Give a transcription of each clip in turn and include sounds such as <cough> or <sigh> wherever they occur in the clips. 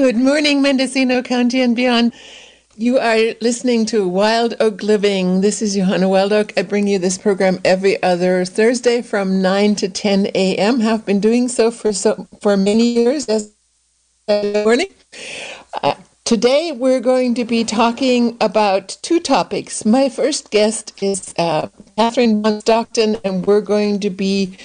Good morning, Mendocino County and beyond. You are listening to Wild Oak Living. This is Johanna Wild Oak. I bring you this program every other Thursday from 9 to 10 a.m. Have been doing so for so for many years as morning. Uh, today we're going to be talking about two topics. My first guest is uh, Kathryn Bond Stockton, and we're going to be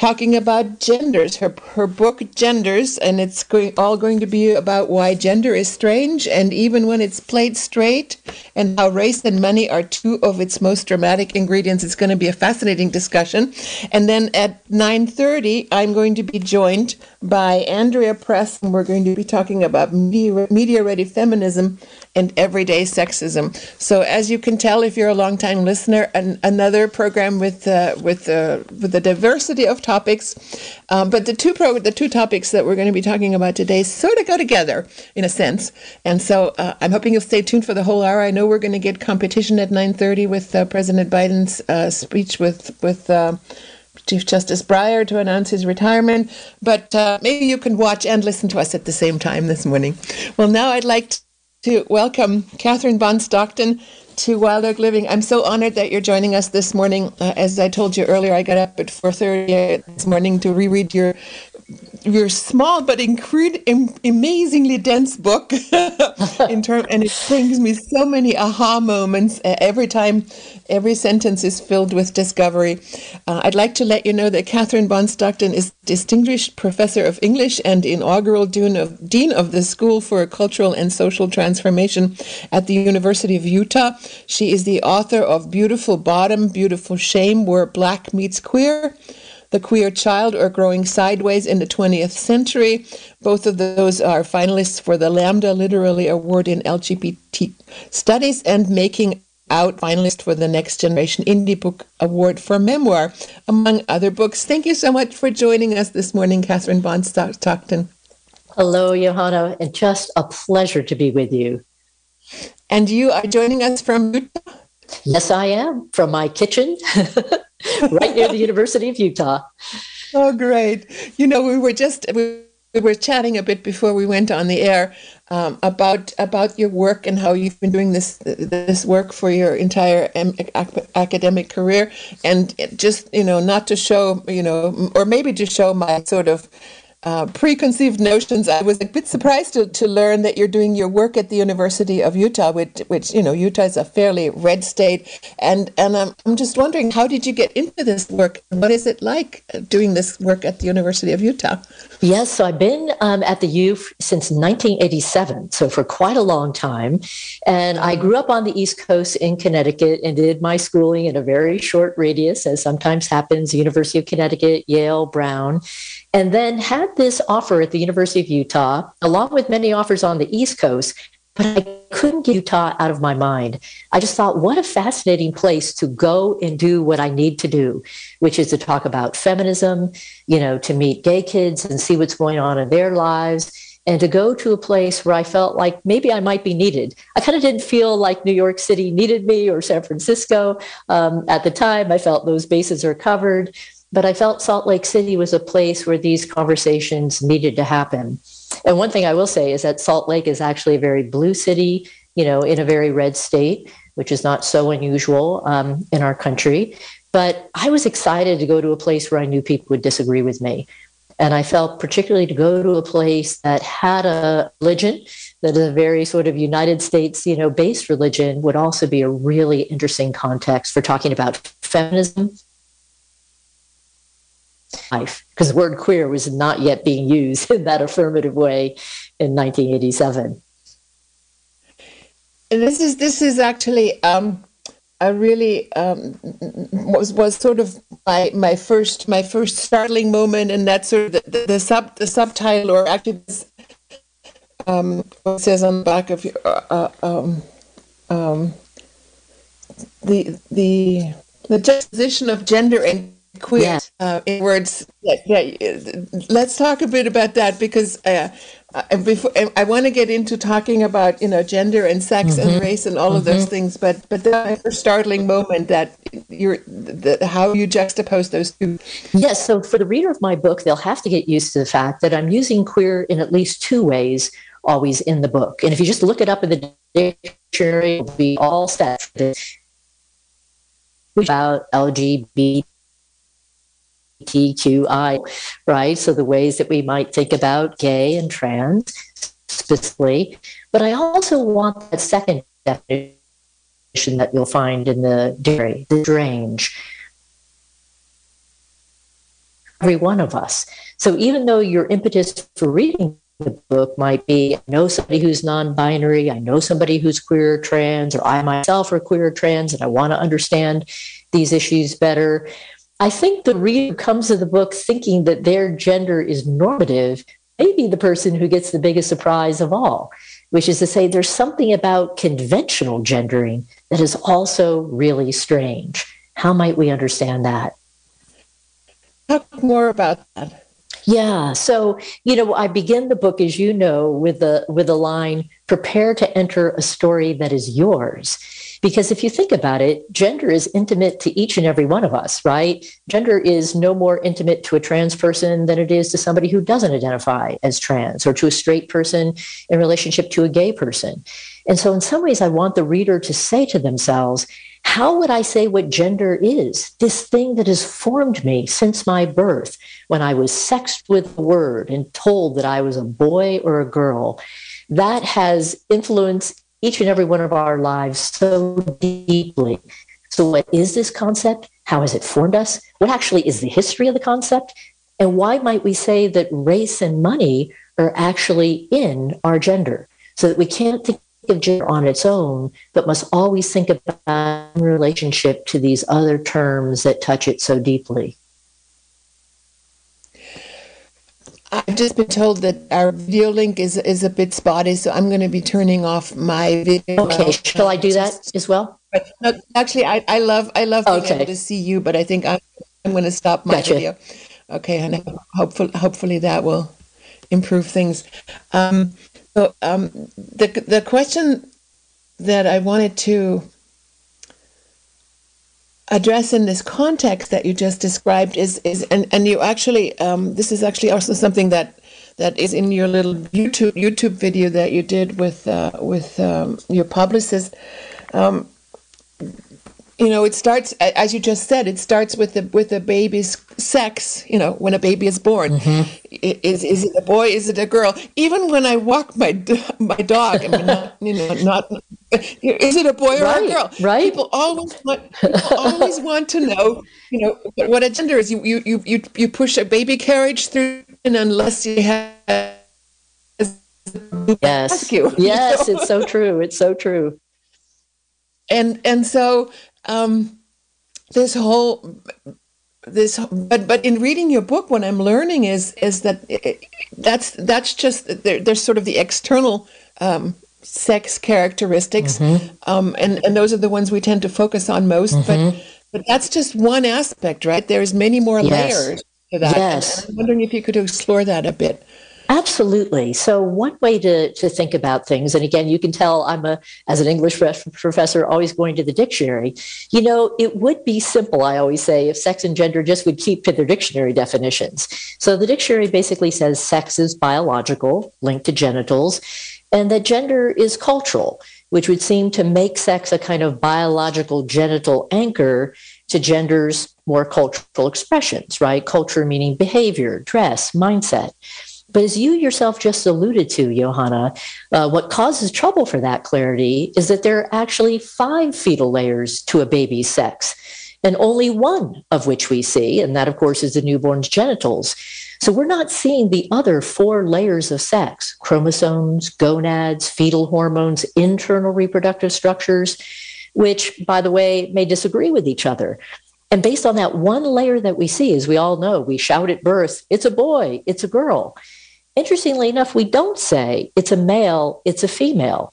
talking about genders. Her her book Genders, and it's going, all going to be about why gender is strange, and even when it's played straight, and how race and money are two of its most dramatic ingredients. It's going to be a fascinating discussion. And then at 9:30, I'm going to be joined by Andrea Press, and we're going to be talking about media media ready feminism and everyday sexism. So, as you can tell, if you're a longtime listener, an, another program with uh, with uh, with a diversity of topics. Um, but the two pro- the two topics that we're going to be talking about today sort of go together in a sense. And so, uh, I'm hoping you'll stay tuned for the whole hour. I know we're going to get competition at 9:30 with uh, President Biden's uh, speech with with. Uh, Chief Justice Breyer to announce his retirement, but maybe you can watch and listen to us at the same time this morning. Well, now I'd like to welcome Kathryn Bond Stockton to Wild Oak Living. I'm so honored that you're joining us this morning. Uh, as I told you earlier, I got up at 4:30 this morning to reread your your small but incre- amazingly dense book <laughs> in term, and it brings me so many aha moments uh, every time Every sentence is filled with discovery. Uh, I'd like to let you know that Kathryn Bond Stockton is Distinguished Professor of English and inaugural Dean of, Dean of the School for Cultural and Social Transformation at the University of Utah. She is the author of Beautiful Bottom, Beautiful Shame, Where Black Meets Queer. The Queer Child or Growing Sideways in the 20th Century. Both of those are finalists for the Lambda Literary Award in LGBT Studies and Making out finalist for the Next Generation Indie Book Award for Memoir, among other books. Thank you so much for joining us this morning, Kathryn Bond Stockton. Hello, Johanna, and just a pleasure to be with you. And you are joining us from Utah? Yes, I am, from my kitchen <laughs> right near the <laughs> University of Utah. Oh, great. You know, we were just. We- we were chatting a bit before we went on the air um, about about your work and how you've been doing this this work for your entire academic career, and just you know not to show you know or maybe to show my sort of uh, preconceived notions. I was a bit surprised to, to learn that you're doing your work at the University of Utah, which, which you know, Utah is a fairly red state. And, and I'm, I'm just wondering, how did you get into this work? What is it like doing this work at the University of Utah? Yes, so I've been um, at the U since 1987, so for quite a long time. And I grew up on the East Coast in Connecticut and did my schooling in a very short radius, as sometimes happens, University of Connecticut, Yale, Brown and then had this offer at the University of Utah, along with many offers on the East Coast. But I couldn't get Utah out of my mind. I just thought, what a fascinating place to go and do what I need to do, which is to talk about feminism, you know, to meet gay kids and see what's going on in their lives, and to go to a place where I felt like maybe I might be needed. I kind of didn't feel like New York City needed me or San Francisco um, at the time. I felt those bases are covered. But I felt Salt Lake City was a place where these conversations needed to happen. And one thing I will say is that Salt Lake is actually a very blue city, you know, in a very red state, which is not so unusual um, in our country. But I was excited to go to a place where I knew people would disagree with me. And I felt particularly to go to a place that had a religion that is a very sort of United States, you know, based religion would also be a really interesting context for talking about feminism life because the word queer was not yet being used in that affirmative way in 1987 and this is this is actually um, a really um, was was sort of my my first my first startling moment and that sort of the, the, the sub the subtitle or actually um, what says on the back of your uh, uh um, um, the the the juxtaposition of gender and queer yeah. uh, in words. Yeah, yeah, let's talk a bit about that because uh, uh before I want to get into talking about you know gender and sex mm-hmm. and race and all mm-hmm. of those mm-hmm. things. But but the startling moment that you're the, how you juxtapose those two. Yes. So for the reader of my book, they'll have to get used to the fact that I'm using queer in at least two ways. always in the book. And if you just look it up in the dictionary, it'll be all set for this about LGBTQI, right? So the ways that we might think about gay and trans specifically. But I also want that second definition that you'll find in the dictionary, the strange. Every one of us. So even though your impetus for reading the book might be I know somebody who's non binary, I know somebody who's queer or trans, or I myself are queer or trans, and I want to understand these issues better. I think the reader comes to the book thinking that their gender is normative, maybe the person who gets the biggest surprise of all, which is to say there's something about conventional gendering that is also really strange. How might we understand that? Talk more about that. Yeah. So, you know, I begin the book, as you know, with the with a line, prepare to enter a story that is yours. Because if you think about it, gender is intimate to each and every one of us, right? Gender is no more intimate to a trans person than it is to somebody who doesn't identify as trans or to a straight person in relationship to a gay person. And so, in some ways, I want the reader to say to themselves, how would I say what gender is? This thing that has formed me since my birth, when I was sexed with the word and told that I was a boy or a girl, that has influenced each and every one of our lives so deeply. So, what is this concept? How has it formed us? What actually is the history of the concept? And why might we say that race and money are actually in our gender? So that we can't think of gender on its own, but must always think about relationship to these other terms that touch it so deeply. I've just been told that our video link is is a bit spotty, so I'm going to be turning off my video. Okay, shall I do that as well? But no, actually, I, I love I love being okay. able to see you, but I think I'm I'm going to stop my gotcha. video. Okay, and hopefully hopefully that will improve things. Um, so um, the the question that I wanted to address in this context that you just described is is and and you actually um, this is actually also something that that is in your little YouTube YouTube video that you did with uh, with um, your publicist. Um, you know, it starts as you just said. It starts with the with the baby's sex. You know, when a baby is born, mm-hmm. is is it a boy? Is it a girl? Even when I walk my my dog, I mean, not, you know, not is it a boy or right, a girl? Right. People always want people always want to know. You know what a gender is. You you you you, you push a baby carriage through, and unless you have yes, you, yes, you know? it's so true. It's so true. And and so um, this whole this but but in reading your book what i'm learning is is that it, that's that's just there's sort of the external um, sex characteristics mm-hmm. um, and and those are the ones we tend to focus on most mm-hmm. but but that's just one aspect right there's many more yes. layers to that yes. i'm wondering if you could explore that a bit Absolutely. So one way to, to think about things, and again, you can tell I'm a as an English professor always going to the dictionary. You know, it would be simple, I always say, if sex and gender just would keep to their dictionary definitions. So the dictionary basically says sex is biological, linked to genitals, and that gender is cultural, which would seem to make sex a kind of biological genital anchor to gender's more cultural expressions, right? Culture meaning behavior, dress, mindset. But as you yourself just alluded to, Johanna, uh, what causes trouble for that clarity is that there are actually five fetal layers to a baby's sex, and only one of which we see, and that, of course, is the newborn's genitals. So we're not seeing the other four layers of sex chromosomes, gonads, fetal hormones, internal reproductive structures, which, by the way, may disagree with each other. And based on that one layer that we see, as we all know, we shout at birth, it's a boy, it's a girl. Interestingly enough, we don't say it's a male, it's a female.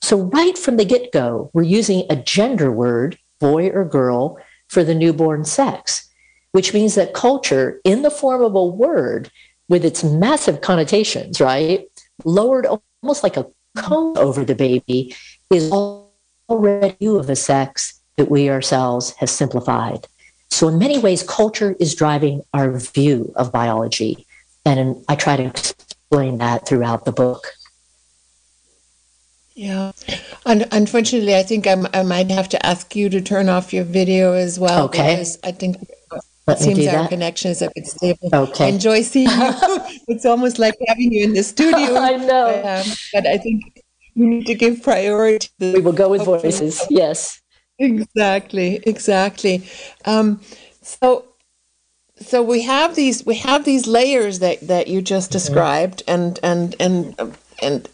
So, right from the get go, we're using a gender word, boy or girl, for the newborn sex, which means that culture, in the form of a word with its massive connotations, right, lowered almost like a cone over the baby, is already of a sex that we ourselves have simplified. So, in many ways, culture is driving our view of biology. And I try to explain that throughout the book. Yeah. Un- unfortunately, I think I'm, i might have to ask you to turn off your video as well. Okay. Because I think Let it seems our that. connection is a bit stable. Okay. I enjoy seeing you. <laughs> it's almost like having you in the studio. <laughs> I know. Um, but I think we need to give priority to We will go with voices. Yes. exactly exactly um, so so we have these we have these layers that that you just Mm-hmm. described and and and and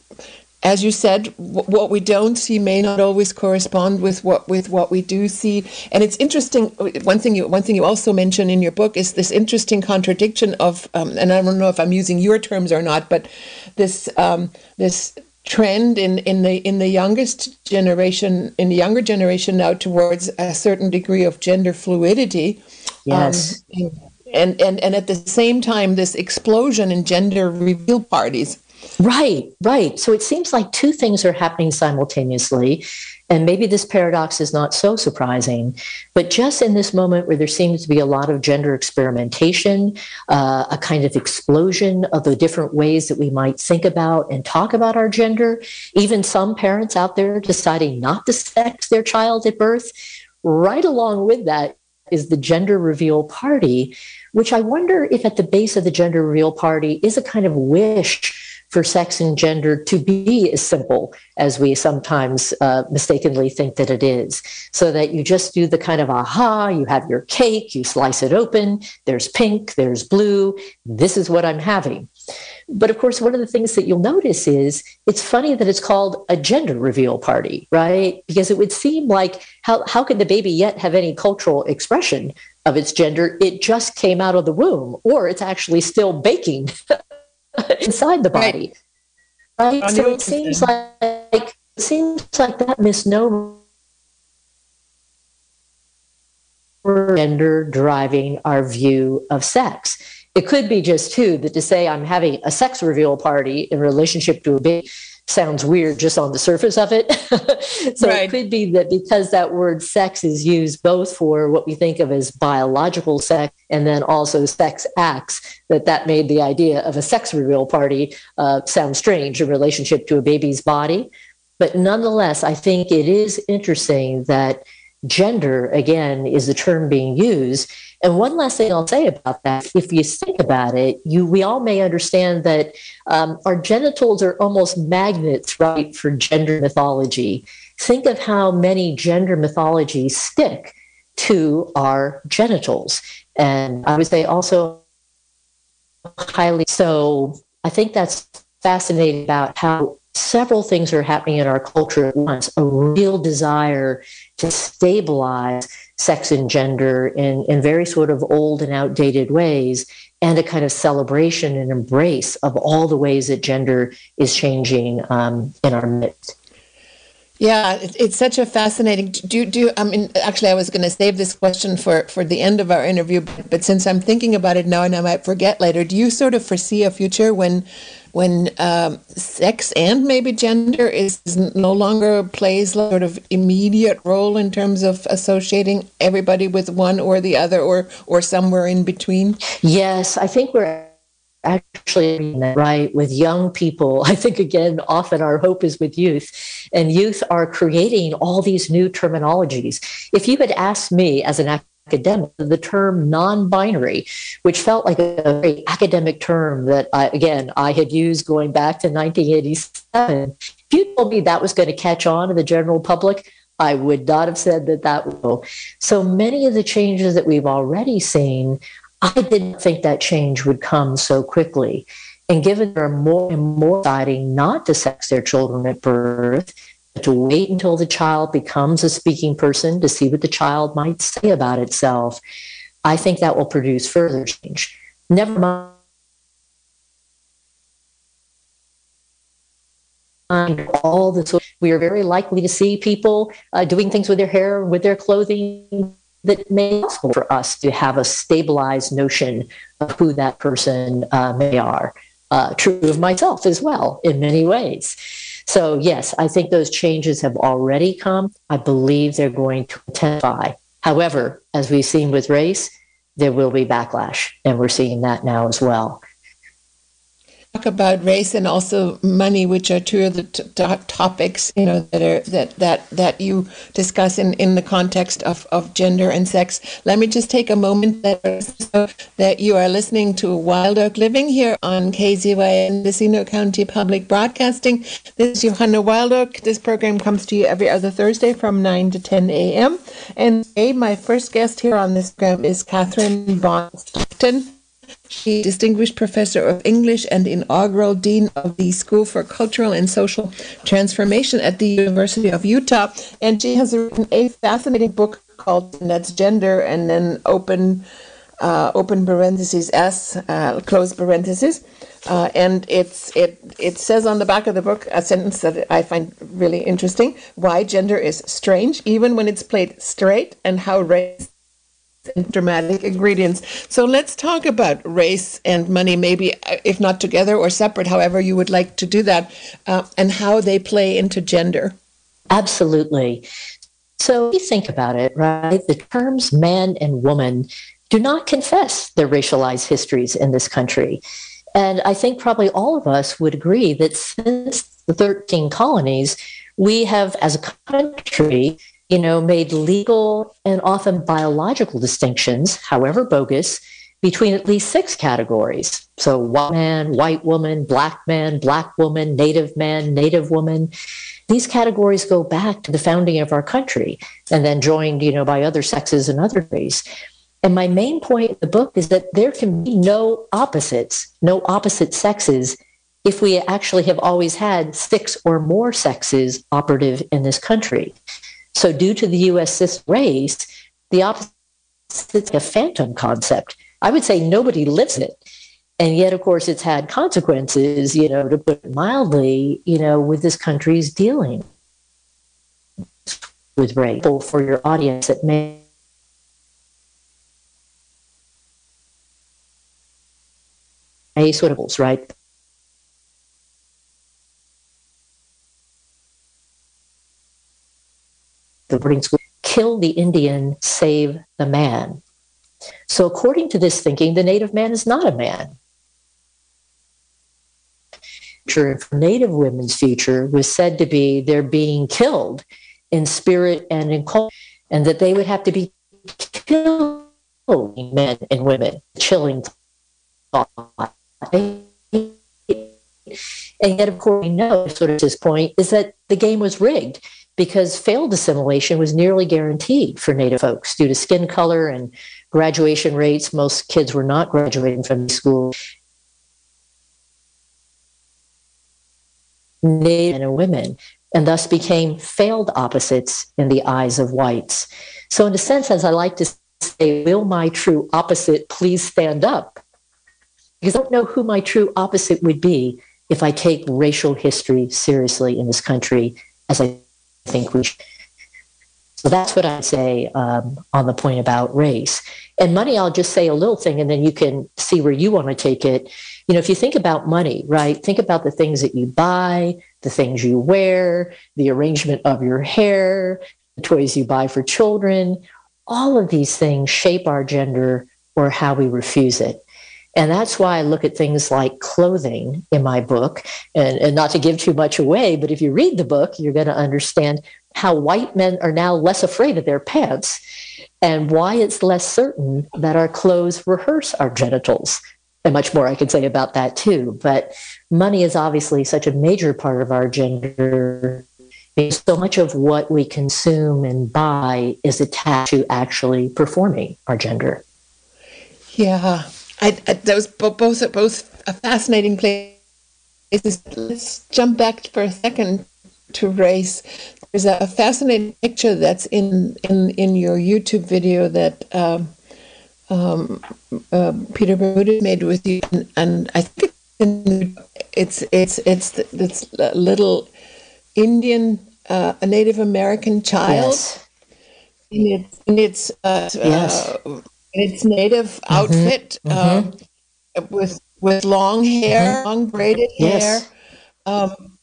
as you said w- what we don't see may not always correspond with what with what we do see and it's interesting one thing you one thing you also mention in your book is this interesting contradiction of um, and I don't know if I'm using your terms or not but this um, this trend in, in the in the youngest generation in the younger generation now towards a certain degree of gender fluidity Yes. um, and, and and at the same time this explosion in gender reveal parties Right, right. So it seems like two things are happening simultaneously. And maybe this paradox is not so surprising, but just in this moment where there seems to be a lot of gender experimentation, uh, a kind of explosion of the different ways that we might think about and talk about our gender, even some parents out there deciding not to sex their child at birth, right along with that is the gender reveal party, which I wonder if at the base of the gender reveal party is a kind of wish for sex and gender to be as simple as we sometimes uh, mistakenly think that it is. So that you just do the kind of aha, you have your cake, you slice it open, there's pink, there's blue, this is what I'm having. But of course, one of the things that you'll notice is it's funny that it's called a gender reveal party, right? Because it would seem like how, how could the baby yet have any cultural expression of its gender? It just came out of the womb, or it's actually still baking <laughs> inside the body. Right. On So it seems like it seems like that misnomer gender driving our view of sex. It could be just too that to say I'm having a sex reveal party in relationship to a baby sounds weird just on the surface of it. <laughs> so Right. it could be that because that word sex is used both for what we think of as biological sex and then also sex acts, that that made the idea of a sex reveal party uh, sound strange in relationship to a baby's body. But nonetheless, I think it is interesting that gender, again, is the term being used. And one last thing I'll say about that, if you think about it, you we all may understand that um, our genitals are almost magnets, right, for gender mythology. Think of how many gender mythologies stick to our genitals. And I would say also highly so. I think that's fascinating about how several things are happening in our culture at once a real desire to stabilize sex and gender in, in very sort of old and outdated ways and a kind of celebration and embrace of all the ways that gender is changing um, in our midst Yeah, it's such a fascinating. Do do I mean? Actually, I was going to save this question for for the end of our interview, but, but since I'm thinking about it now and I might forget later, do you sort of foresee a future when when um, sex and maybe gender is no longer plays sort of immediate role in terms of associating everybody with one or the other, or or somewhere in between? Yes, I think we're actually right with young people. <laughs> I think again, often our hope is with youth, and youth are creating all these new terminologies. If you had asked me as an academic, the term non-binary, which felt like a very academic term that I, again I had used going back to 1987. If you told me that was going to catch on in the general public, I would not have said that that will. So many of the changes that we've already seen I didn't think that change would come so quickly. And given there are more and more deciding not to sex their children at birth, to wait until the child becomes a speaking person to see what the child might say about itself, I think that will produce further change. Never mind. All this, we are very likely to see people uh, doing things with their hair, with their clothing, that may possible for us to have a stabilized notion of who that person uh, may are. Uh, true of myself as well in many ways. So yes, I think those changes have already come. I believe they're going to intensify. However, as we've seen with race, there will be backlash, and we're seeing that now as well. About race and also money, which are two of the t- t- topics you know that are that that that you discuss in, in the context of, of gender and sex. Let me just take a moment that that you are listening to Wild Oak Living here on KZYX Mendocino County Public Broadcasting. This is Johanna Wild Oak. This program comes to you every other Thursday from nine to ten a.m. And today, my first guest here on this program is Kathryn Bond Stockton. She distinguished professor of English and inaugural dean of the School for Cultural and Social Transformation at the University of Utah, and she has written a fascinating book called "That's Gender," and then open uh, open parentheses s uh, close parentheses. Uh, and it's it it says on the back of the book a sentence that I find really interesting: why gender is strange, even when it's played straight, and how race and dramatic ingredients. So let's talk about race and money, maybe uh, if not together or separate, however you would like to do that, uh, and how they play into gender. Absolutely. So you think about it, right? The terms man and woman do not confess their racialized histories in this country. And I think probably all of us would agree that since the 13 colonies, we have, as a country, you know, made legal and often biological distinctions, however bogus, between at least six categories. So white man, white woman, black man, black woman, native man, native woman. These categories go back to the founding of our country and then joined, you know, by other sexes and other ways. And my main point in the book is that there can be no opposites, no opposite sexes if we actually have always had six or more sexes operative in this country. So, due to the US cis race, the opposite is a phantom concept. I would say nobody lives it. And yet, of course, it's had consequences, you know, to put it mildly, you know, with this country's dealing with race. For your audience that may sort of right the boarding school kill the indian save the man. So according to this thinking the native man is not a man. For native women's future was said to be they're being killed in spirit and in culture and that they would have to be killing men and women chilling thought and yet, of course, we know, sort of this point, is that the game was rigged because failed assimilation was nearly guaranteed for Native folks due to skin color and graduation rates. Most kids were not graduating from school. Native men and women, and thus became failed opposites in the eyes of whites. So, in a sense, as I like to say, will my true opposite please stand up? because I don't know who my true opposite would be if I take racial history seriously in this country, as I think we should. So that's what I say um, on the point about race. And money, I'll just say a little thing and then you can see where you want to take it. You know, if you think about money, right, think about the things that you buy, the things you wear, the arrangement of your hair, the toys you buy for children. All of these things shape our gender or how we refuse it. And that's why I look at things like clothing in my book. And, and not to give too much away, but if you read the book, you're going to understand how white men are now less afraid of their pants and why it's less certain that our clothes rehearse our genitals. And much more I could say about that too. But money is obviously such a major part of our gender. So much of what we consume and buy is attached to actually performing our gender. Yeah, I, I, those both both a fascinating place. Let's jump back for a second to race. There's a fascinating picture that's in in in your YouTube video that um, um, uh, Peter Bermuda made with you, and, and I think it's it's it's this little Indian, uh, a Native American child. Yes. In its, in its uh, yes. Uh, its native mm-hmm. outfit mm-hmm. Um, with with long hair, mm-hmm. long braided yes. hair. Um,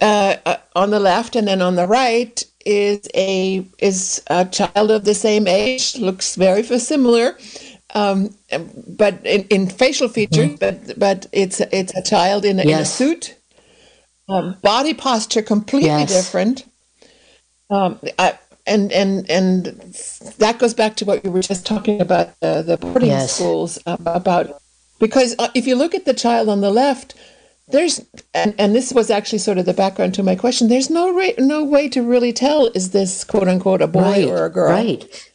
uh, uh, on the left and then on the right is a is a child of the same age, looks very similar, um, but in, in facial features, mm-hmm. but but it's it's a child in a, yes. in a suit. Um, body posture completely yes. different. Um, I, and and and that goes back to what you were just talking about the, the boarding yes. schools about because uh, if you look at the child on the left there's and, and this was actually sort of the background to my question there's no ra- no way to really tell is this quote unquote a boy right, or a girl right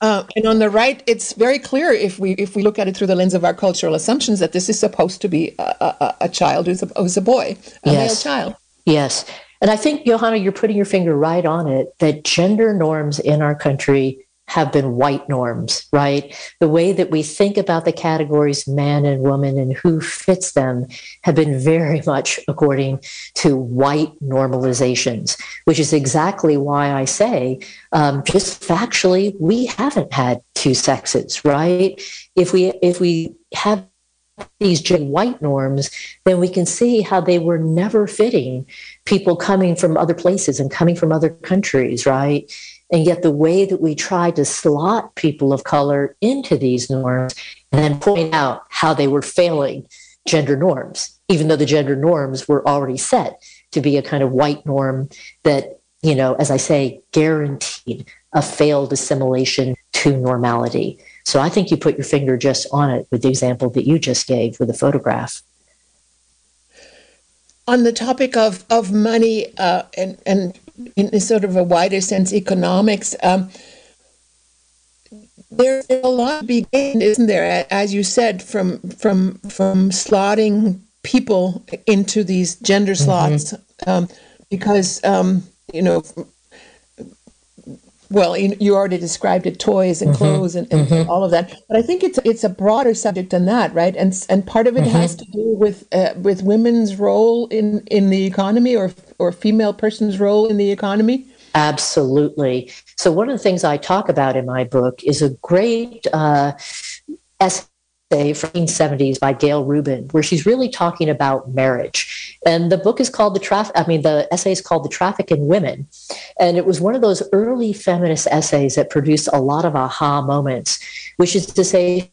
uh, and on the right it's very clear if we if we look at it through the lens of our cultural assumptions that this is supposed to be a, a, a child who's a, who's a boy a yes. male child yes and i think johanna you're putting your finger right on it that gender norms in our country have been white norms, right? The way that we think about the categories man and woman and who fits them have been very <laughs> much according to white normalizations, which is exactly why I say, um, just factually, we haven't had two sexes, right? If we if we have these white norms, then we can see how they were never fitting people coming from other places and coming from other countries, right? And yet, the way that we try to slot people of color into these norms and then point out how they were failing gender norms, even though the gender norms were already set to be a kind of white norm that, you know, as I say, guaranteed a failed assimilation to normality. So I think you put your finger just on it with the example that you just gave with the photograph. On the topic of, of money uh, and, and in sort of a wider sense, economics. Um, there's a lot to be gained, isn't there? As you said, from from from slotting people into these gender mm-hmm. slots, mm-hmm. um, because um, you know well, you already described it, toys and mm-hmm. clothes and, and mm-hmm. all of that. But I think it's it's a broader subject than that, right? And and part of it mm-hmm. has to do with uh, with women's role in in the economy or or female person's role in the economy. Absolutely. So one of the things I talk about in my book is a great uh, essay from the 1970s by Gayle Rubin, where she's really talking about marriage. And the book is called The Traffic, I mean, the essay is called The Traffic in Women. And it was one of those early feminist essays that produced a lot of aha moments, which is to say,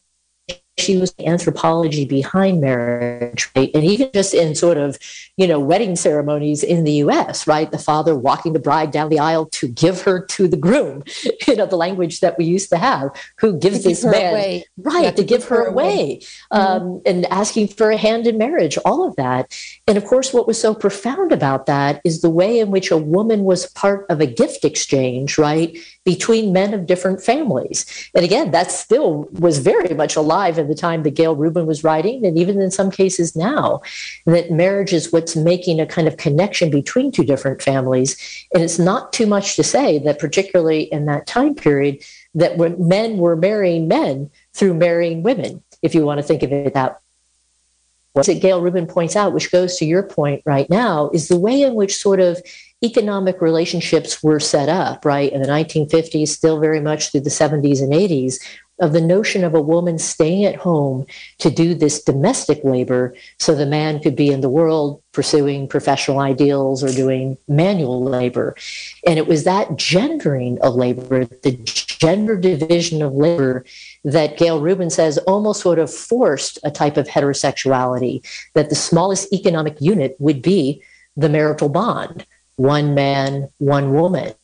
she was the anthropology behind marriage, right? And even just in sort of, you know, wedding ceremonies in the US, right? The father walking the bride down the aisle to give her to the groom, <laughs> you know, the language that we used to have, who gives this man, away. right, yeah, to, to, give, her, her away, away. Mm-hmm. Um, mm-hmm. and asking for a hand in marriage, all of that. And of course, what was so profound about that is the way in which a woman was part of a gift exchange, right? between men of different families. And again, that still was very much alive in the time that Gayle Rubin was writing, and even in some cases now, that marriage is what's making a kind of connection between two different families. And it's not too much to say that, particularly in that time period, that when men were marrying men through marrying women, if you want to think of it that what Gayle Rubin points out, which goes to your point right now, is the way in which sort of economic relationships were set up, right, in the 1950s, still very much through the 70s and 80s, of the notion of a woman staying at home to do this domestic labor so the man could be in the world pursuing professional ideals or doing manual labor. And it was that gendering of labor, the gender division of labor, that Gayle Rubin says almost sort of forced a type of heterosexuality, that the smallest economic unit would be the marital bond one man, one woman.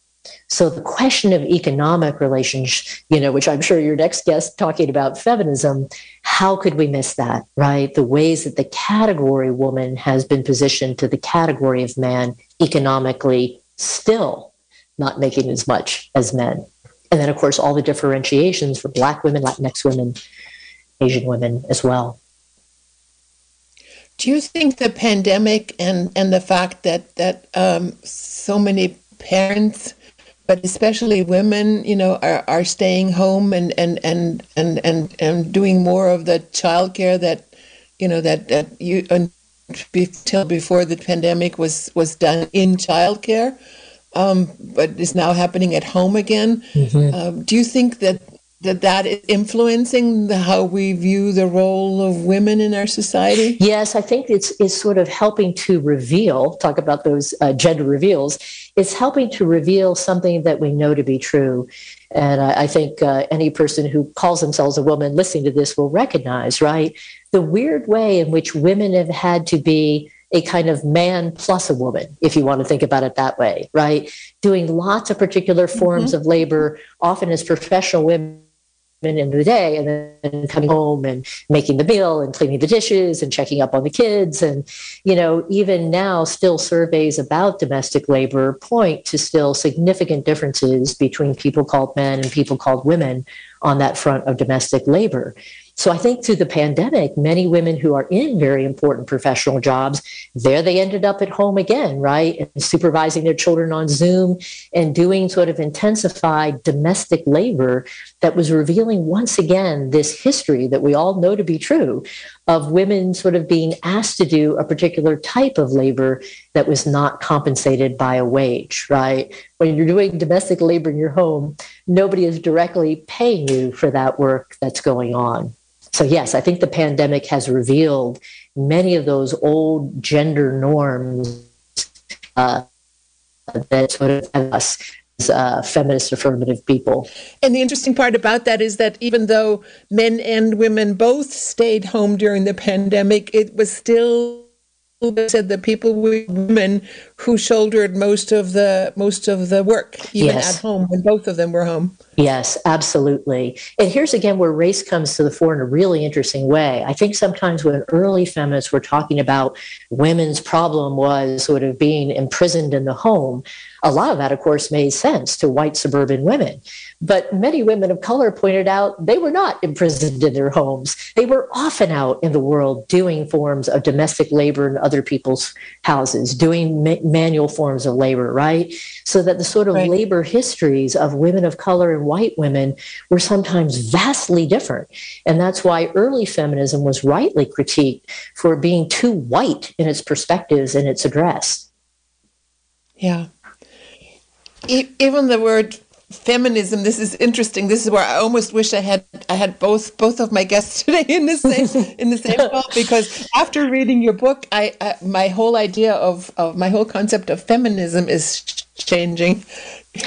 So the question of economic relations, you know, which I'm sure your next guest talking about feminism, how could we miss that, right? The ways that the category woman has been positioned to the category of man economically still not making as much as men. And then, of course, all the differentiations for Black women, Latinx women, Asian women as well. Do you think the pandemic and, and the fact that that um, so many parents, but especially women, you know, are, are staying home and, and, and, and, and, and doing more of the childcare that, you know, that, that you until before the pandemic was was done in childcare, um, but is now happening at home again. Mm-hmm. Um, do you think that that that is influencing the, how we view the role of women in our society? Yes, I think it's it's sort of helping to reveal. Talk about those uh, gender reveals. It's helping to reveal something that we know to be true. And I, I think uh, any person who calls themselves a woman listening to this will recognize, right, the weird way in which women have had to be a kind of man plus a woman, if you want to think about it that way, right? Doing lots of particular forms mm-hmm. of labor, often as professional women in the day and then coming home and making the meal and cleaning the dishes and checking up on the kids and you know even now still surveys about domestic labor point to still significant differences between people called men and people called women on that front of domestic labor so I think through the pandemic, many women who are in very important professional jobs, there they ended up at home again, right? And supervising their children on Zoom and doing sort of intensified domestic labor that was revealing once again this history that we all know to be true of women sort of being asked to do a particular type of labor that was not compensated by a wage, right? When you're doing domestic labor in your home, nobody is directly paying you for that work that's going on. So, yes, I think the pandemic has revealed many of those old gender norms uh, that sort of us uh, feminist affirmative people. And the interesting part about that is that even though men and women both stayed home during the pandemic, it was still said the people were women who shouldered most of the most of the work even yes. at home when both of them were home yes absolutely and here's again where race comes to the fore in a really interesting way i think sometimes when early feminists were talking about women's problem was sort of being imprisoned in the home a lot of that, of course, made sense to white suburban women. But many women of color pointed out they were not imprisoned in their homes. They were often out in the world doing forms of domestic labor in other people's houses, doing ma- manual forms of labor, right? So that the sort of right. labor histories of women of color and white women were sometimes vastly different. And that's why early feminism was rightly critiqued for being too white in its perspectives and its address. Yeah even the word feminism this is interesting. This is where i almost wish i had i had both both of my guests <laughs> today in the same in the same <laughs> call because after reading your book I, I, my whole idea of, of my whole concept of feminism is changing.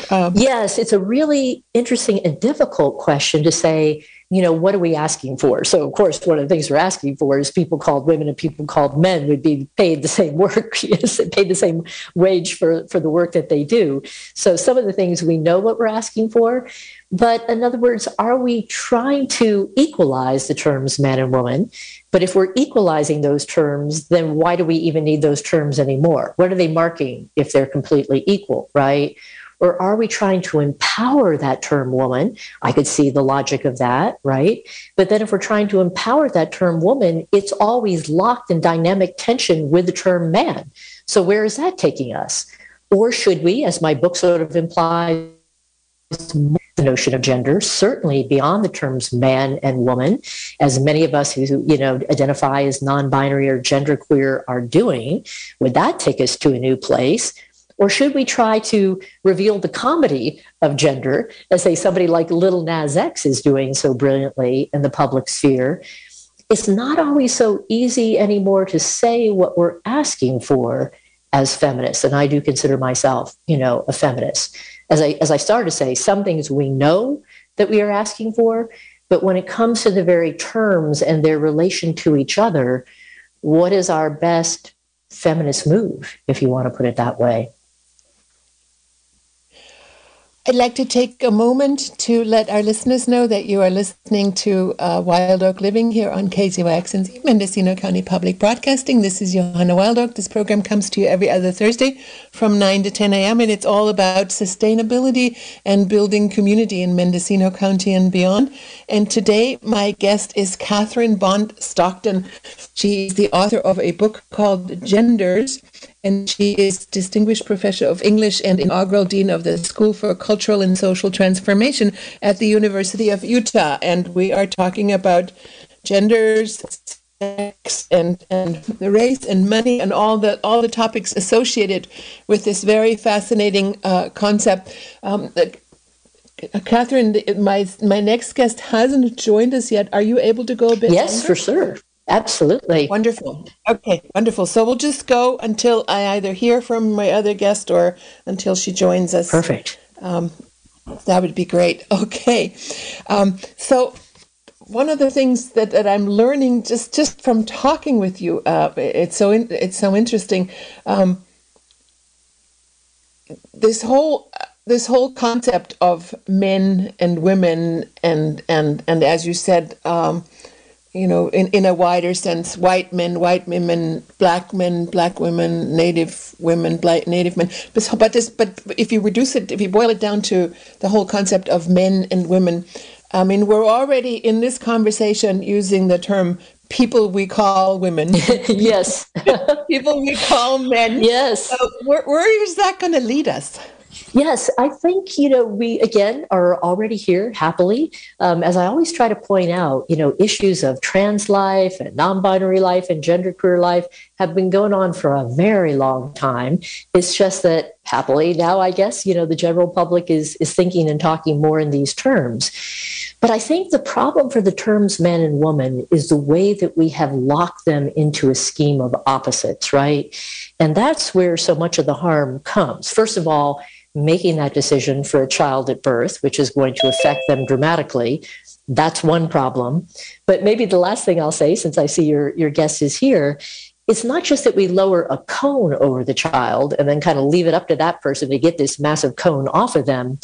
Um, yes it's a really interesting and difficult question to say you know, what are we asking for? So, of course, one of the things we're asking for is people called women and people called men would be paid the same work, <laughs> paid the same wage for, for the work that they do. So, some of the things we know what we're asking for. But in other words, are we trying to equalize the terms man and woman? But if we're equalizing those terms, then why do we even need those terms anymore? What are they marking if they're completely equal, right? Or are we trying to empower that term woman? I could see the logic of that, right? But then if we're trying to empower that term woman, it's always locked in dynamic tension with the term man. So where is that taking us? Or should we, as my book sort of implies, the notion of gender, certainly beyond the terms man and woman, as many of us who you know identify as non-binary or genderqueer are doing. Would that take us to a new place? Or should we try to reveal the comedy of gender, as say somebody like Lil Nas X is doing so brilliantly in the public sphere? It's not always so easy anymore to say what we're asking for as feminists. And I do consider myself, you know, a feminist. As I as I started to say, some things we know that we are asking for, but when it comes to the very terms and their relation to each other, what is our best feminist move, if you want to put it that way? I'd like to take a moment to let our listeners know that you are listening to uh, Wild Oak Living here on KZYX and Mendocino County Public Broadcasting. This is Johanna Wild Oak. This program comes to you every other Thursday from 9 to 10 a.m., and it's all about sustainability and building community in Mendocino County and beyond. And today, my guest is Kathryn Bond Stockton. She is the author of a book called Genders and she is Distinguished Professor of English and inaugural Dean of the School for Cultural and Social Transformation at the University of Utah. And we are talking about genders, sex, and, and the race and money and all the all the topics associated with this very fascinating uh, concept. Um, Catherine, my my next guest hasn't joined us yet. Are you able to go a bit? Yes, longer? for sure. Absolutely. Wonderful. Okay, wonderful. So we'll just go until I either hear from my other guest or until she joins us. Perfect. Um, That would be great. <laughs> Okay. Um, so, one of the things that, that I'm learning just, just from talking with you, uh, it's so in, it's so interesting. Um, this whole this whole concept of men and women and and and as you said, um, you know, in, in a wider sense, white men, white women, black men, black women, native women, black native men. But, but this, but if you reduce it, if you boil it down to the whole concept of men and women, I mean, we're already in this conversation using the term people we call women. <laughs> <laughs> yes. people we call men. Yes. where, where is that going to lead us? Yes, I think, you know, we again are already here happily. Um, as I always try to point out, you know, issues of trans life and non binary life and genderqueer life have been going on for a very long time. It's just that happily now, I guess, you know, the general public is, is thinking and talking more in these terms. But I think the problem for the terms man and woman is the way that we have locked them into a scheme of opposites, right? And that's where so much of the harm comes. First of all, making that decision for a child at birth, which is going to affect them dramatically. That's one problem. But maybe the last thing I'll say, since I see your, your guest is here, it's not just that we lower a cone over the child and then kind of leave it up to that person to get this massive cone off of them,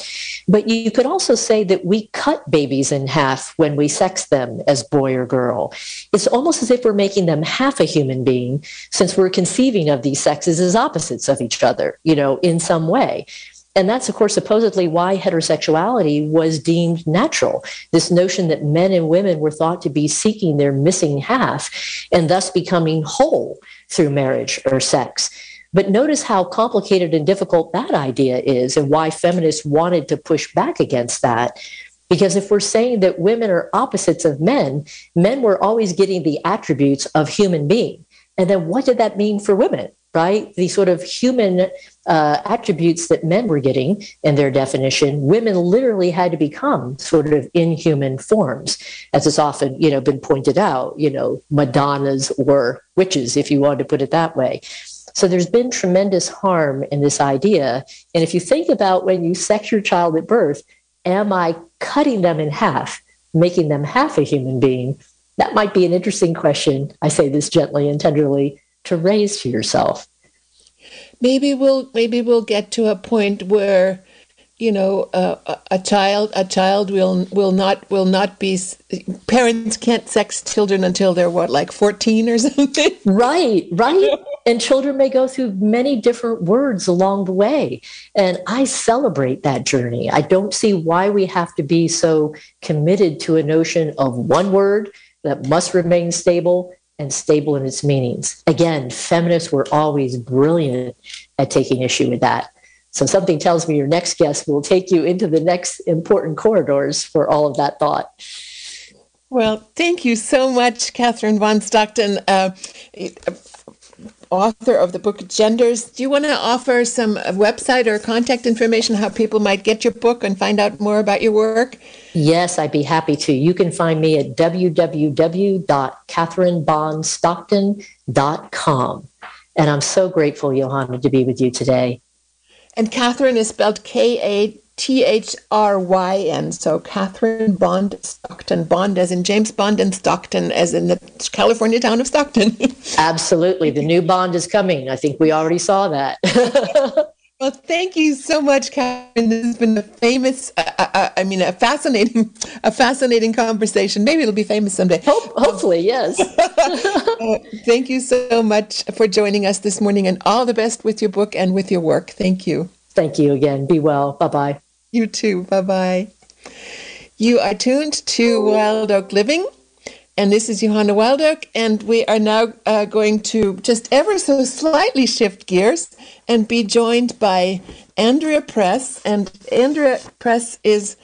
but you could also say that we cut babies in half when we sex them as boy or girl. It's almost as if we're making them half a human being since we're conceiving of these sexes as opposites of each other, you know, in some way. And that's, of course, supposedly why heterosexuality was deemed natural. This notion that men and women were thought to be seeking their missing half and thus becoming whole through marriage or sex. But notice how complicated and difficult that idea is and why feminists wanted to push back against that. Because if we're saying that women are opposites of men, men were always getting the attributes of human being. And then what did that mean for women? right? The sort of human uh, attributes that men were getting in their definition, women literally had to become sort of inhuman forms, as has often, you know, been pointed out, you know, Madonnas or witches, if you want to put it that way. So there's been tremendous harm in this idea. And if you think about when you sex your child at birth, am I cutting them in half, making them half a human being? That might be an interesting question. I say this gently and tenderly to raise to yourself. Maybe we'll maybe we'll get to a point where you know uh, a child a child will will not will not be parents can't sex children until they're what like 14 or <laughs> something? Right right. And children may go through many different words along the way. And i celebrate that journey. I don't see why we have to be so committed to a notion of one word that must remain stable and stable in its meanings. Again, feminists were always brilliant at taking issue with that. So something tells me your next guest will take you into the next important corridors for all of that thought. Well, thank you so much, Kathryn Bond Stockton. Uh, author of the book Genders. Do you want to offer some website or contact information how people might get your book and find out more about your work? Yes, I'd be happy to. You can find me at www.kathrynbondstockton.com. And I'm so grateful, Johanna, to be with you today. And Kathryn is spelled K A T H R Y N. So Kathryn Bond Stockton. Bond as in James Bond and Stockton as in the California town of Stockton. <laughs> Absolutely. The new Bond is coming. I think we already saw that. <laughs> well, thank you so much, Kathryn. This has been a famous, uh, uh, uh, I mean, a fascinating, a fascinating conversation. Maybe it'll be famous someday. Hope, hopefully, yes. <laughs> uh, thank you so much for joining us this morning and all the best with your book and with your work. Thank you. Thank you again. Be well. Bye bye. You too. Bye bye. You are tuned to Wild Oak Living, and this is Johanna Wild and we are now uh, going to just ever so slightly shift gears and be joined by Andrea Press. And Andrea Press is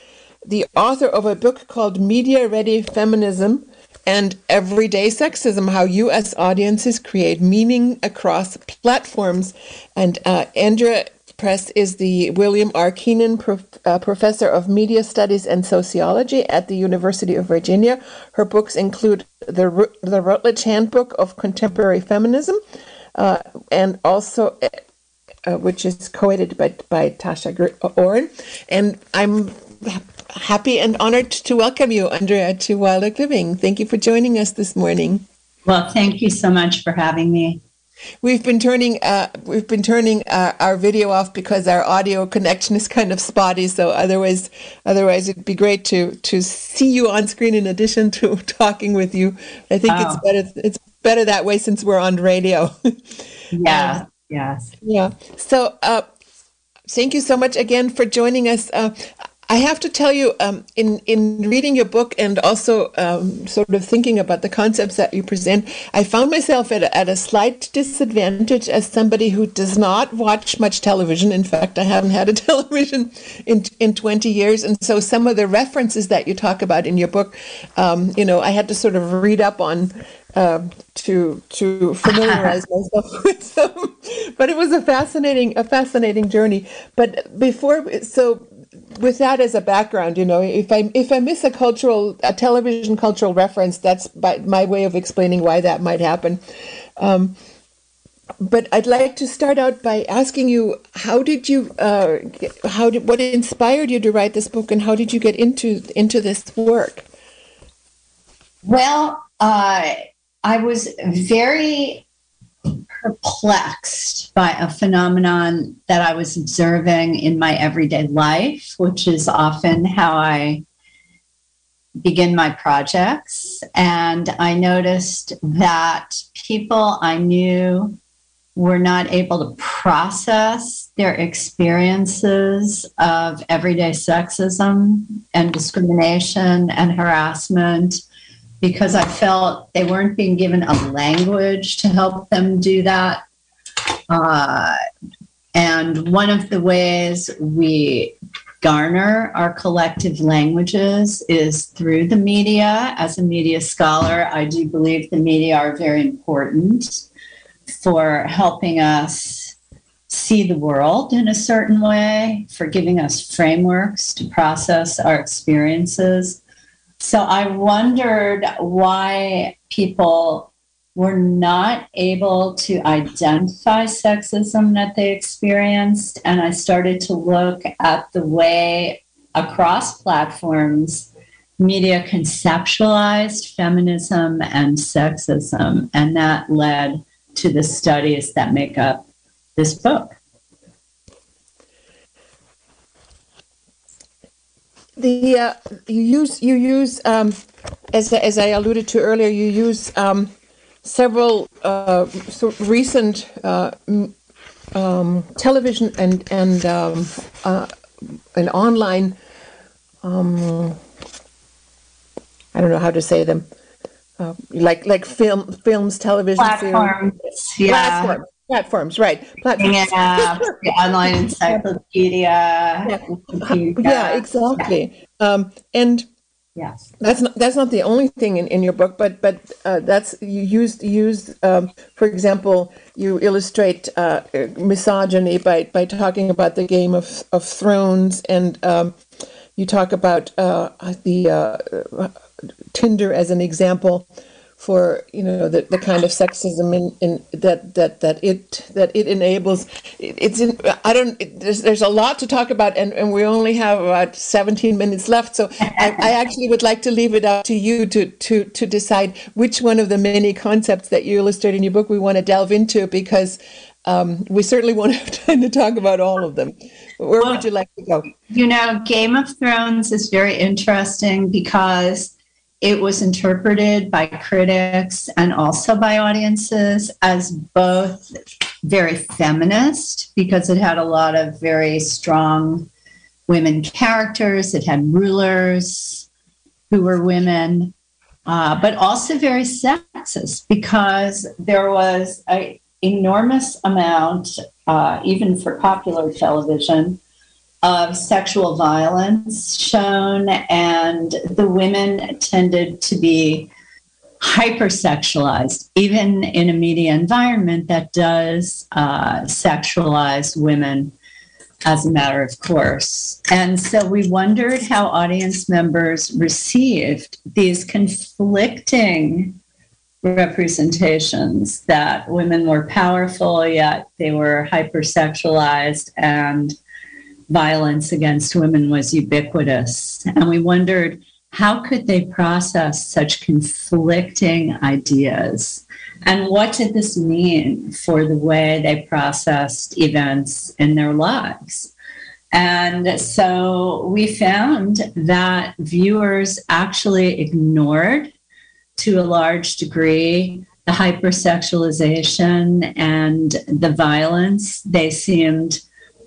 the author of a book called Media Ready Feminism and Everyday Sexism How U.S. Audiences Create Meaning Across Platforms. And uh, Andrea Press is the William R. Kenan Prof, uh, Professor of Media Studies and Sociology at the University of Virginia. Her books include the, the Routledge Handbook of Contemporary Feminism uh, and also uh, which is co-edited by, by Tasha Oren. And I'm happy and honored to welcome you, Andrea, to Wild Living. Thank you for joining us this morning. Well, thank you so much for having me. We've been turning uh, we've been turning uh, our video off because our audio connection is kind of spotty. So otherwise, otherwise it'd be great to to see you on screen in addition to <laughs> talking with you. I think oh. it's better it's better that way since we're on radio. yeah. <laughs> Um, yes. Yeah. So, uh, thank you so much again for joining us. Uh, I have to tell you, um, in in reading your book and also um, sort of thinking about the concepts that you present, I found myself at a, at a slight disadvantage as somebody who does not watch much television. In fact, I haven't had a <laughs> television in in twenty years, and so some of the references that you talk about in your book, um, you know, I had to sort of read up on uh, to to familiarize <laughs> myself <laughs> with them. But it was a fascinating a fascinating journey. But before, so with that as a background, you know, if I if I miss a cultural a television cultural reference, that's by, my way of explaining why that might happen. Um, but I'd like to start out by asking you, how did you, uh, how did what inspired you to write this book, and how did you get into into this work? Well, uh, I was very perplexed by a phenomenon that I was observing in my everyday life, which is often how I begin my projects. And I noticed that people I knew were not able to process their experiences of everyday sexism and discrimination and harassment because I felt they weren't being given a language to help them do that. Uh, and one of the ways we garner our collective languages is through the media. As a media scholar, I do believe the media are very important for helping us see the world in a certain way, for giving us frameworks to process our experiences so I wondered why people were not able to identify sexism that they experienced. And I started to look at the way across platforms media conceptualized feminism and sexism. And that led to the studies that make up this book. The uh, you use you use um, as as I alluded to earlier, you use um, several uh, so recent uh, um, television and and um, uh, and online. Um, I don't know how to say them. Uh, like like film films, television, platforms, films, yeah. platforms, platforms, right? Platforms. Yeah, the online encyclopedia. Yeah, yeah exactly. Yeah. Um, and yes, that's not that's not the only thing in, in your book, but but uh, that's you used used um, for example, you illustrate uh, misogyny by by talking about the Game of of Thrones, and um, you talk about uh, the uh, Tinder as an example for you know the, the kind of sexism in, in that that that it that it enables. It's in i don't it, there's, there's a lot to talk about and, and we only have about 17 minutes left so I, I actually would like to leave it up to you to to to decide which one of the many concepts that you illustrate in your book we want to delve into because um, we certainly won't <laughs> have time to talk about all of them. Where well, would you like to go? you know game of thrones is very interesting because it was interpreted by critics and also by audiences as both very feminist because it had a lot of very strong women characters, it had rulers who were women, uh, but also very sexist because there was an enormous amount, uh, even for popular television, of sexual violence shown, and the women tended to be hypersexualized, even in a media environment that does uh, sexualize women as a matter of course. And so we wondered how audience members received these conflicting representations that women were powerful, yet they were hypersexualized, and violence against women was ubiquitous. And we wondered how could they process such conflicting ideas? And what did this mean for the way they processed events in their lives? And so we found that viewers actually ignored to a large degree the hypersexualization and the violence. They seemed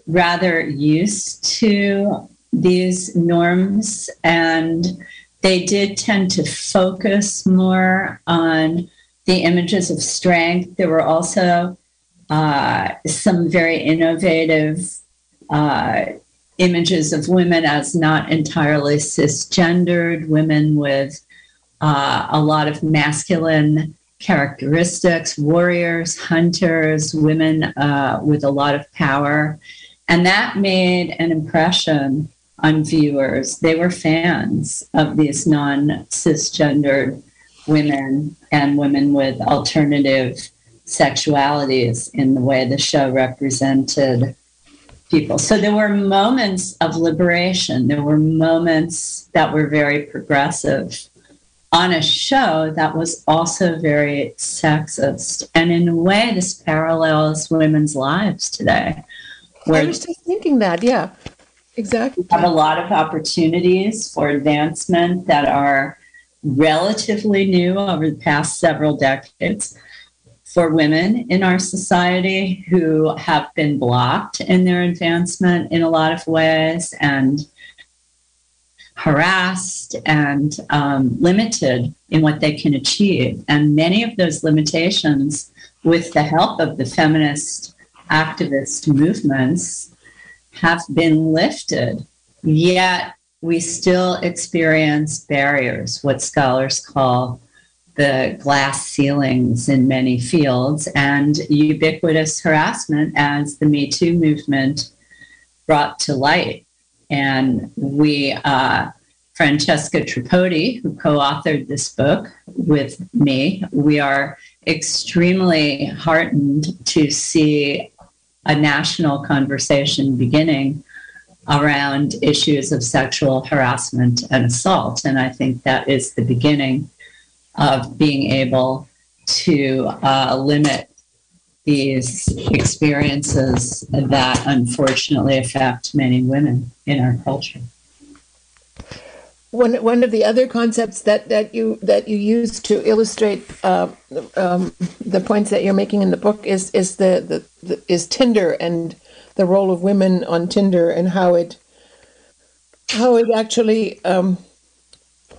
rather used to these norms and they did tend to focus more on the images of strength. There were also uh, some very innovative uh, images of women as not entirely cisgendered, women with uh, a lot of masculine characteristics, warriors, hunters, women uh, with a lot of power. And that made an impression on viewers. They were fans of these non cisgendered women and women with alternative sexualities in the way the show represented people. So there were moments of liberation. There were moments that were very progressive on a show that was also very sexist. And in a way, this parallels women's lives today. I was just thinking that, yeah, exactly. We have a lot of opportunities for advancement that are relatively new over the past several decades for women in our society who have been blocked in their advancement in a lot of ways and harassed and um, limited in what they can achieve. And many of those limitations, with the help of the feminist activist movements, have been lifted. Yet we still experience barriers, what scholars call the glass ceilings in many fields and ubiquitous harassment as the Me Too movement brought to light. And we, uh, Francesca Tripodi, who co authored this book with me, we are extremely heartened to see a national conversation beginning around issues of sexual harassment and assault. And I think that is the beginning of being able to uh, limit these experiences that unfortunately affect many women in our culture. One, one of the other concepts that, that you that you use to illustrate uh, um, the points that you're making in the book is is the, the, the is Tinder and the role of women on Tinder and how it how it actually um,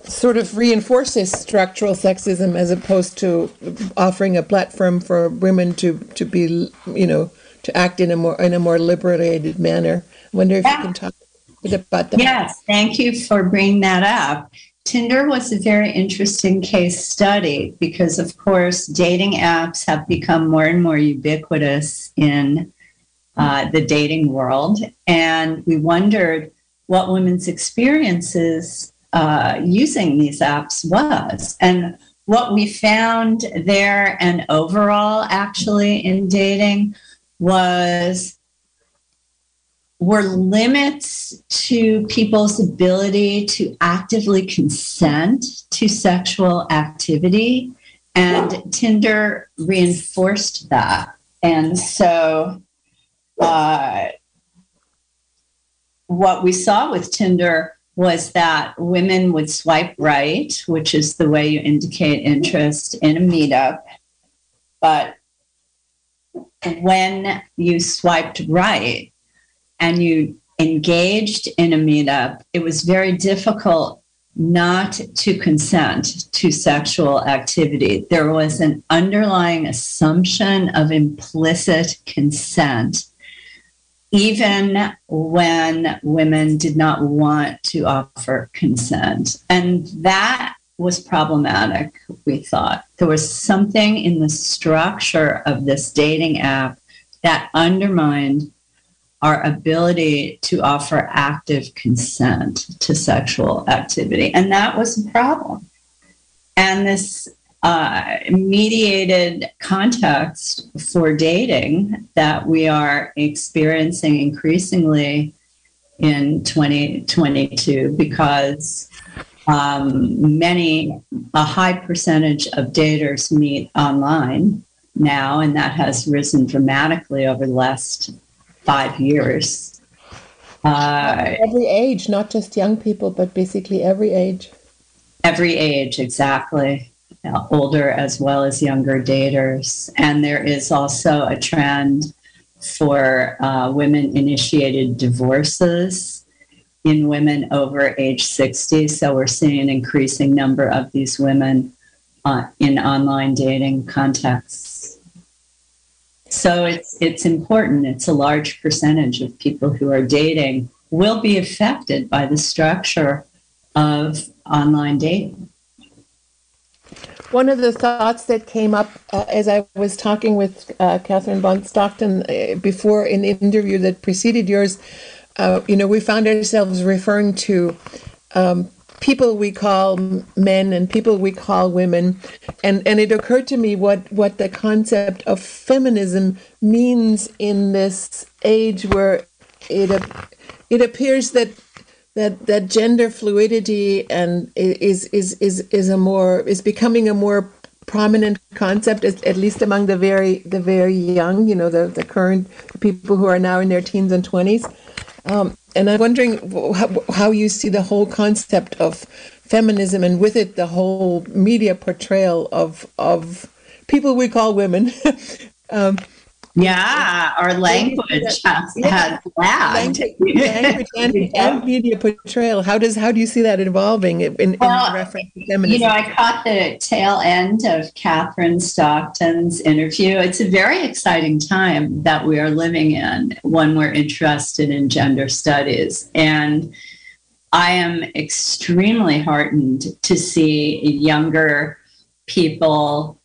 sort of reinforces structural sexism as opposed to offering a platform for women to to be you know to act in a more in a more liberated manner. I wonder if yeah. you can talk about that. Yes, thank you for bringing that up. Tinder was a very interesting case study because, of course, dating apps have become more and more ubiquitous in uh, the dating world. And we wondered what women's experiences uh, using these apps was. And what we found there and overall actually in dating was were limits to people's ability to actively consent to sexual activity and tinder reinforced that and so uh, what we saw with tinder was that women would swipe right, which is the way you indicate interest in a meetup. But when you swiped right and you engaged in a meetup, it was very difficult not to consent to sexual activity. There was an underlying assumption of implicit consent even when women did not want to offer consent. And that was problematic, we thought. There was something in the structure of this dating app that undermined our ability to offer active consent to sexual activity. And that was a problem. And this uh, mediated context for dating that we are experiencing increasingly in 2022 because um, many, a high percentage of daters meet online now, and that has risen dramatically over the last five years. Uh, every age, not just young people, but basically every age. Every age, exactly. Older as well as younger daters. And there is also a trend for uh, women initiated divorces in women over age 60. So we're seeing an increasing number of these women uh, in online dating contexts. So it's it's important. It's a large percentage of people who are dating will be affected by the structure of online dating. One of the thoughts that came up uh, as I was talking with uh, Kathryn Bond Stockton uh, before in the interview that preceded yours, uh, you know, we found ourselves referring to um, people we call men and people we call women. And and it occurred to me what what the concept of feminism means in this age where it it appears that that that gender fluidity and is is is is a more is becoming a more prominent concept at, least among the very the very young you know the the current people who are now in their teens and 20s um, and I'm wondering how, you see the whole concept of feminism and with it the whole media portrayal of of people we call women. <laughs> um, yeah, our language has, has lagged. Language, and, and, media portrayal. How does how do you see that evolving in, in well, reference to feminism? You know, I caught the tail end of Kathryn Stockton's interview. It's a very exciting time that we are living in when we're interested in gender studies. And I am extremely heartened to see younger people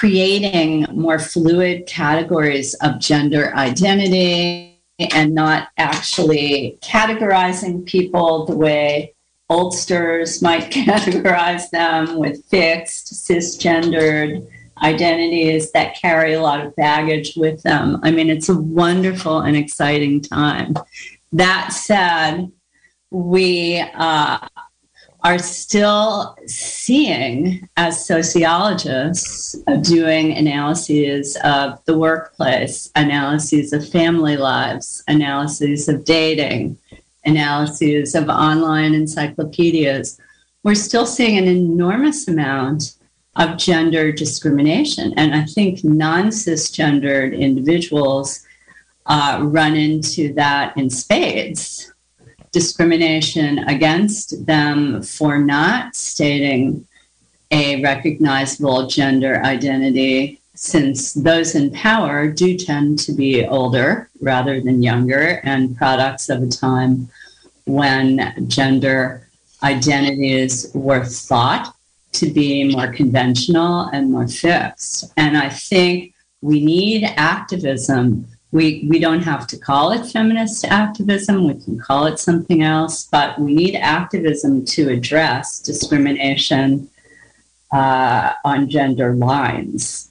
creating more fluid categories of gender identity and not actually categorizing people the way oldsters might <laughs> categorize them with fixed cisgendered identities that carry a lot of baggage with them. I mean, it's a wonderful and exciting time. That said, we uh, are still seeing, as sociologists, doing analyses of the workplace, analyses of family lives, analyses of dating, analyses of online encyclopedias. We're still seeing an enormous amount of gender discrimination. And I think non cisgendered individuals uh, run into that in spades discrimination against them for not stating a recognizable gender identity, since those in power do tend to be older rather than younger and products of a time when gender identities were thought to be more conventional and more fixed. And I think we need activism we we don't have to call it feminist activism. We can call it something else but we need activism to address discrimination uh, on gender lines.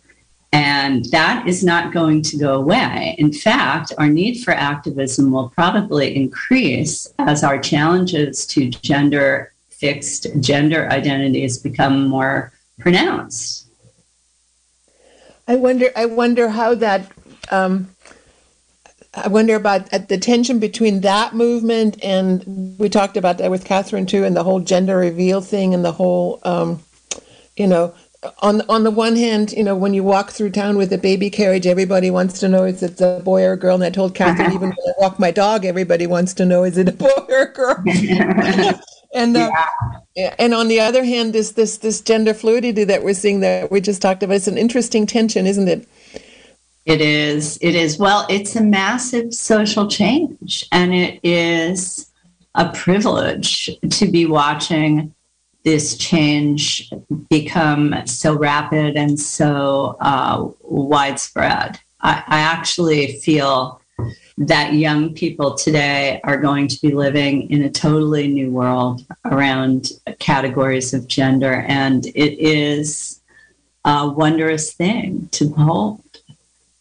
And that is not going to go away. In fact our need for activism will probably increase as our challenges to gender fixed gender identities become more pronounced. I wonder i wonder how that um, I wonder about the tension between that movement and we talked about that with Kathryn too, and the whole gender reveal thing, and the whole, um, you know, on on the one hand, you know, when you walk through town with a baby carriage, everybody wants to know is it a boy or a girl. And I told Kathryn, even when I walk my dog, everybody wants to know is it a boy or a girl. <laughs> and uh, yeah. and on the other hand, this this this gender fluidity that we're seeing that we just talked about. It's an interesting tension, isn't it? It is. It is. Well, it's a massive social change, and it is a privilege to be watching this change become so rapid and so uh, widespread. I, I, actually feel that young people today are going to be living in a totally new world around categories of gender. And it is a wondrous thing to behold.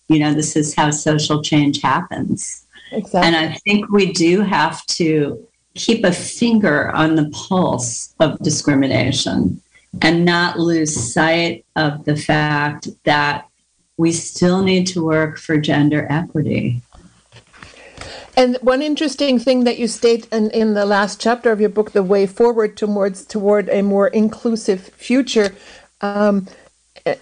You know, this is how social change happens. Exactly. And I think we do have to keep a finger on the pulse of discrimination and not lose sight of the fact that we still need to work for gender equity. And one interesting thing that you state in, in the last chapter of your book, The Way Forward Towards Toward a More Inclusive Future, um,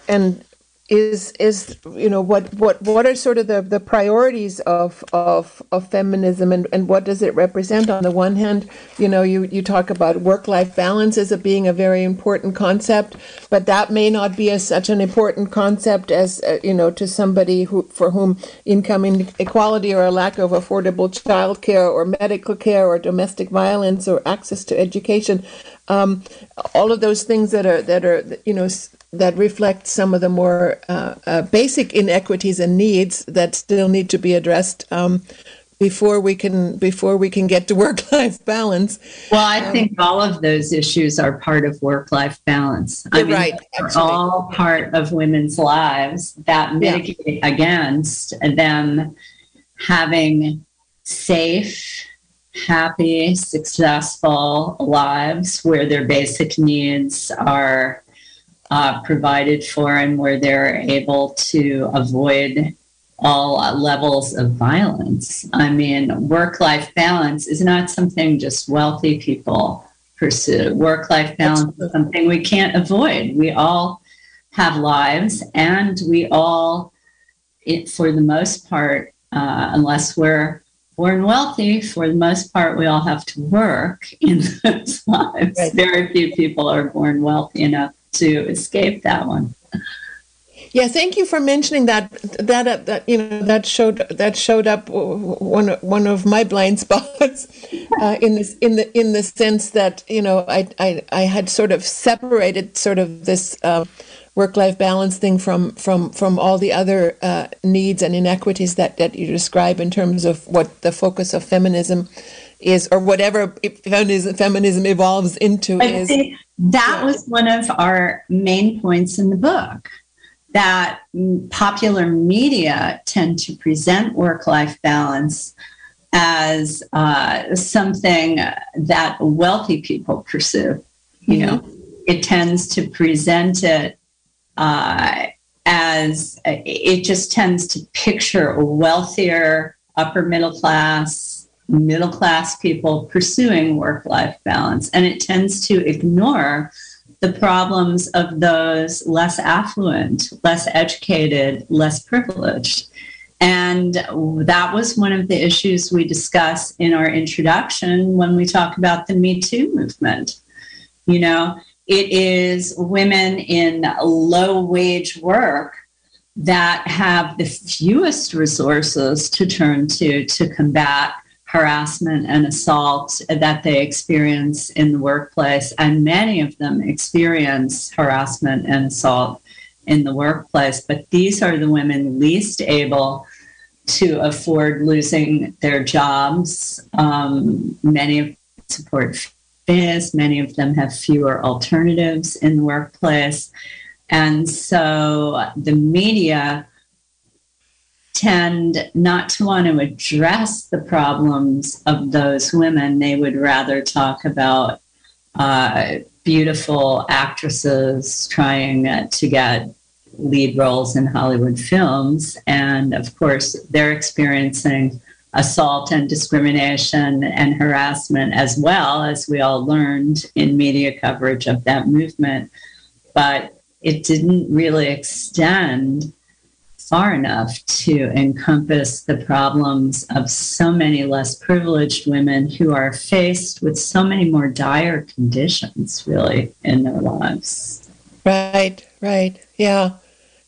and is is you know what what what are sort of the the priorities of of of feminism and and what does it represent? On the one hand you know you you talk about work life balance as a being a very important concept but that may not be as such an important concept as uh, you know to somebody who for whom income inequality or a lack of affordable child care or medical care or domestic violence or access to education um, all of those things that are that are you know that reflect some of the more uh, uh, basic inequities and needs that still need to be addressed um, before we can before we can get to <laughs> work life balance. Well, I um, think all of those issues are part of work life balance. I mean, right, they're all part of women's lives that mitigate yeah. against them having safe happy, successful lives where their basic needs are uh, provided for and where they're able to avoid all levels of violence. I mean, work life balance is not something just wealthy people pursue. Work life balance is something we can't avoid. We all have lives and we all, it, for the most part, uh, unless we're born wealthy, for the most part, we all have to work in <laughs> those lives. Right. Very few people are born wealthy enough to escape that one. Yeah, thank you for mentioning that. That uh, that you know that showed that showed up one one of my blind <laughs> spots uh, in this in the in the sense that you know I I, I had sort of separated sort of this uh, work life balance thing from from from all the other uh, needs and inequities that that you describe in terms of what the focus of feminism is or whatever feminism, feminism evolves into I is that was one of our main points in the book that popular media tend to present work life balance as uh, something that wealthy people pursue. You mm-hmm. know, it tends to present it uh, as it just tends to picture a wealthier upper middle class middle class people pursuing work life balance. And it tends to ignore the problems of those less affluent, less educated, less privileged. And that was one of the issues we discuss in our introduction when we talk about the Me Too movement. You know, it is women in low wage work that have the fewest resources to turn to to combat harassment and assault that they experience in the workplace. And many of them experience harassment and assault in the workplace. But these are the women least able to afford losing their jobs. Um, many support this, many of them have fewer alternatives in the workplace. And so the media tend not to want to address the problems of those women. They would rather talk about uh, beautiful actresses trying uh, to get lead roles in Hollywood films. And of course, they're experiencing assault and discrimination and harassment as well, as we all learned in media coverage of that movement. But it didn't really extend far enough to encompass the problems of so many less privileged women who are faced with so many more dire conditions, really, in their lives. Right, right. Yeah.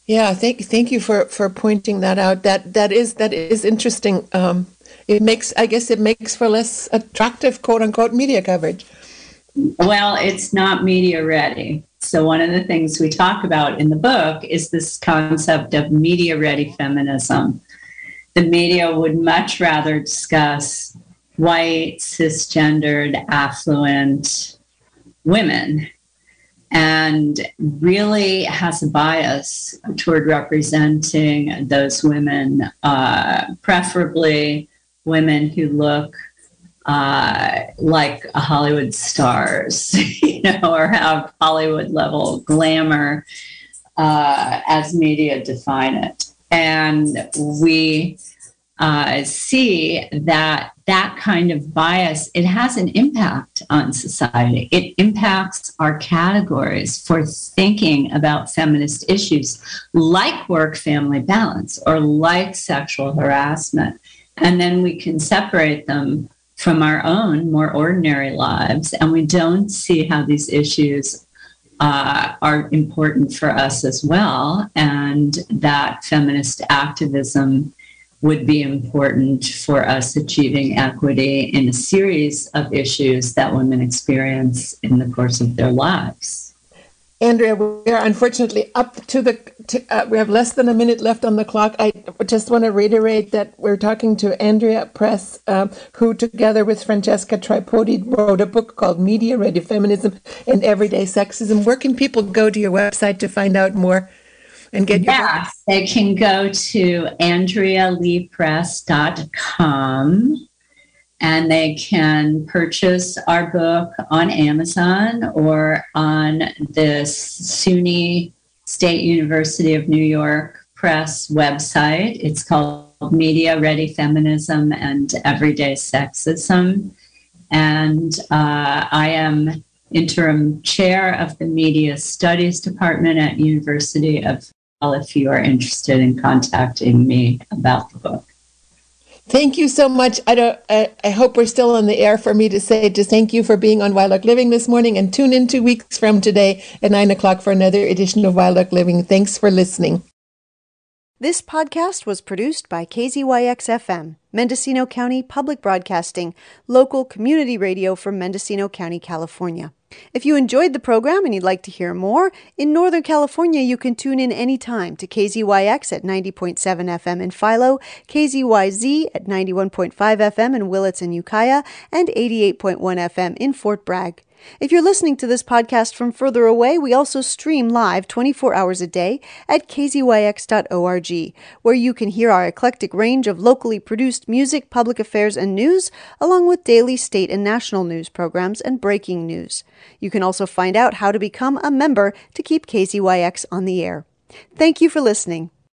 Yeah, thank thank you for, for pointing that out. That that is that is interesting. Um, it makes I guess it makes for less attractive quote unquote media coverage. Well, it's not media ready. So, one of the things we talk about in the book is this concept of media ready feminism. the media would much rather discuss white, cisgendered, affluent women and really has a bias toward representing those women, uh, preferably women who look uh, like Hollywood stars, <laughs> you know, or have Hollywood level glamour uh, as media define it. And we uh, see that that kind of bias it has an impact on society it impacts our categories for thinking about feminist issues like work family balance or like sexual harassment and then we can separate them from our own more ordinary lives and we don't see how these issues uh, are important for us as well and that feminist activism would be important for us achieving equity in a series of issues that women experience in the course of their lives. Andrea, we are unfortunately up to the. To, uh, we have less than a minute left on the clock. I just want to reiterate that we're talking to Andrea Press, uh, who, together with Francesca Tripodi, wrote a book called Media Ready Feminism and Everyday Sexism. Where can people go to your website to find out more and get your book? They can go to andrealeepress.com and they can purchase our book on Amazon or on the SUNY State University of New York Press website. It's called Media Ready Feminism and Everyday Sexism. And uh, I am interim chair of the Media Studies Department at University of if you are interested in contacting me about the book. Thank you so much. I don't. I, I, hope we're still on the air for me to say to thank you for being on Wild Oak Living this morning, and tune in two weeks from today at nine o'clock for another edition of Wild Oak Living. Thanks for listening. This podcast was produced by KZYX FM, Mendocino County Public Broadcasting, local community radio from Mendocino County, California. If you enjoyed the program and you'd like to hear more, in Northern California you can tune in anytime to KZYX at 90.7 FM in Philo, KZYZ at 91.5 FM in Willits and Ukiah, and 88.1 FM in Fort Bragg. If you're listening to this podcast from further away, we also stream live 24 hours a day at kzyx.org, where you can hear our eclectic range of locally produced music, public affairs, and news, along with daily state and national news programs and breaking news. You can also find out how to become a member to keep KZYX on the air. Thank you for listening.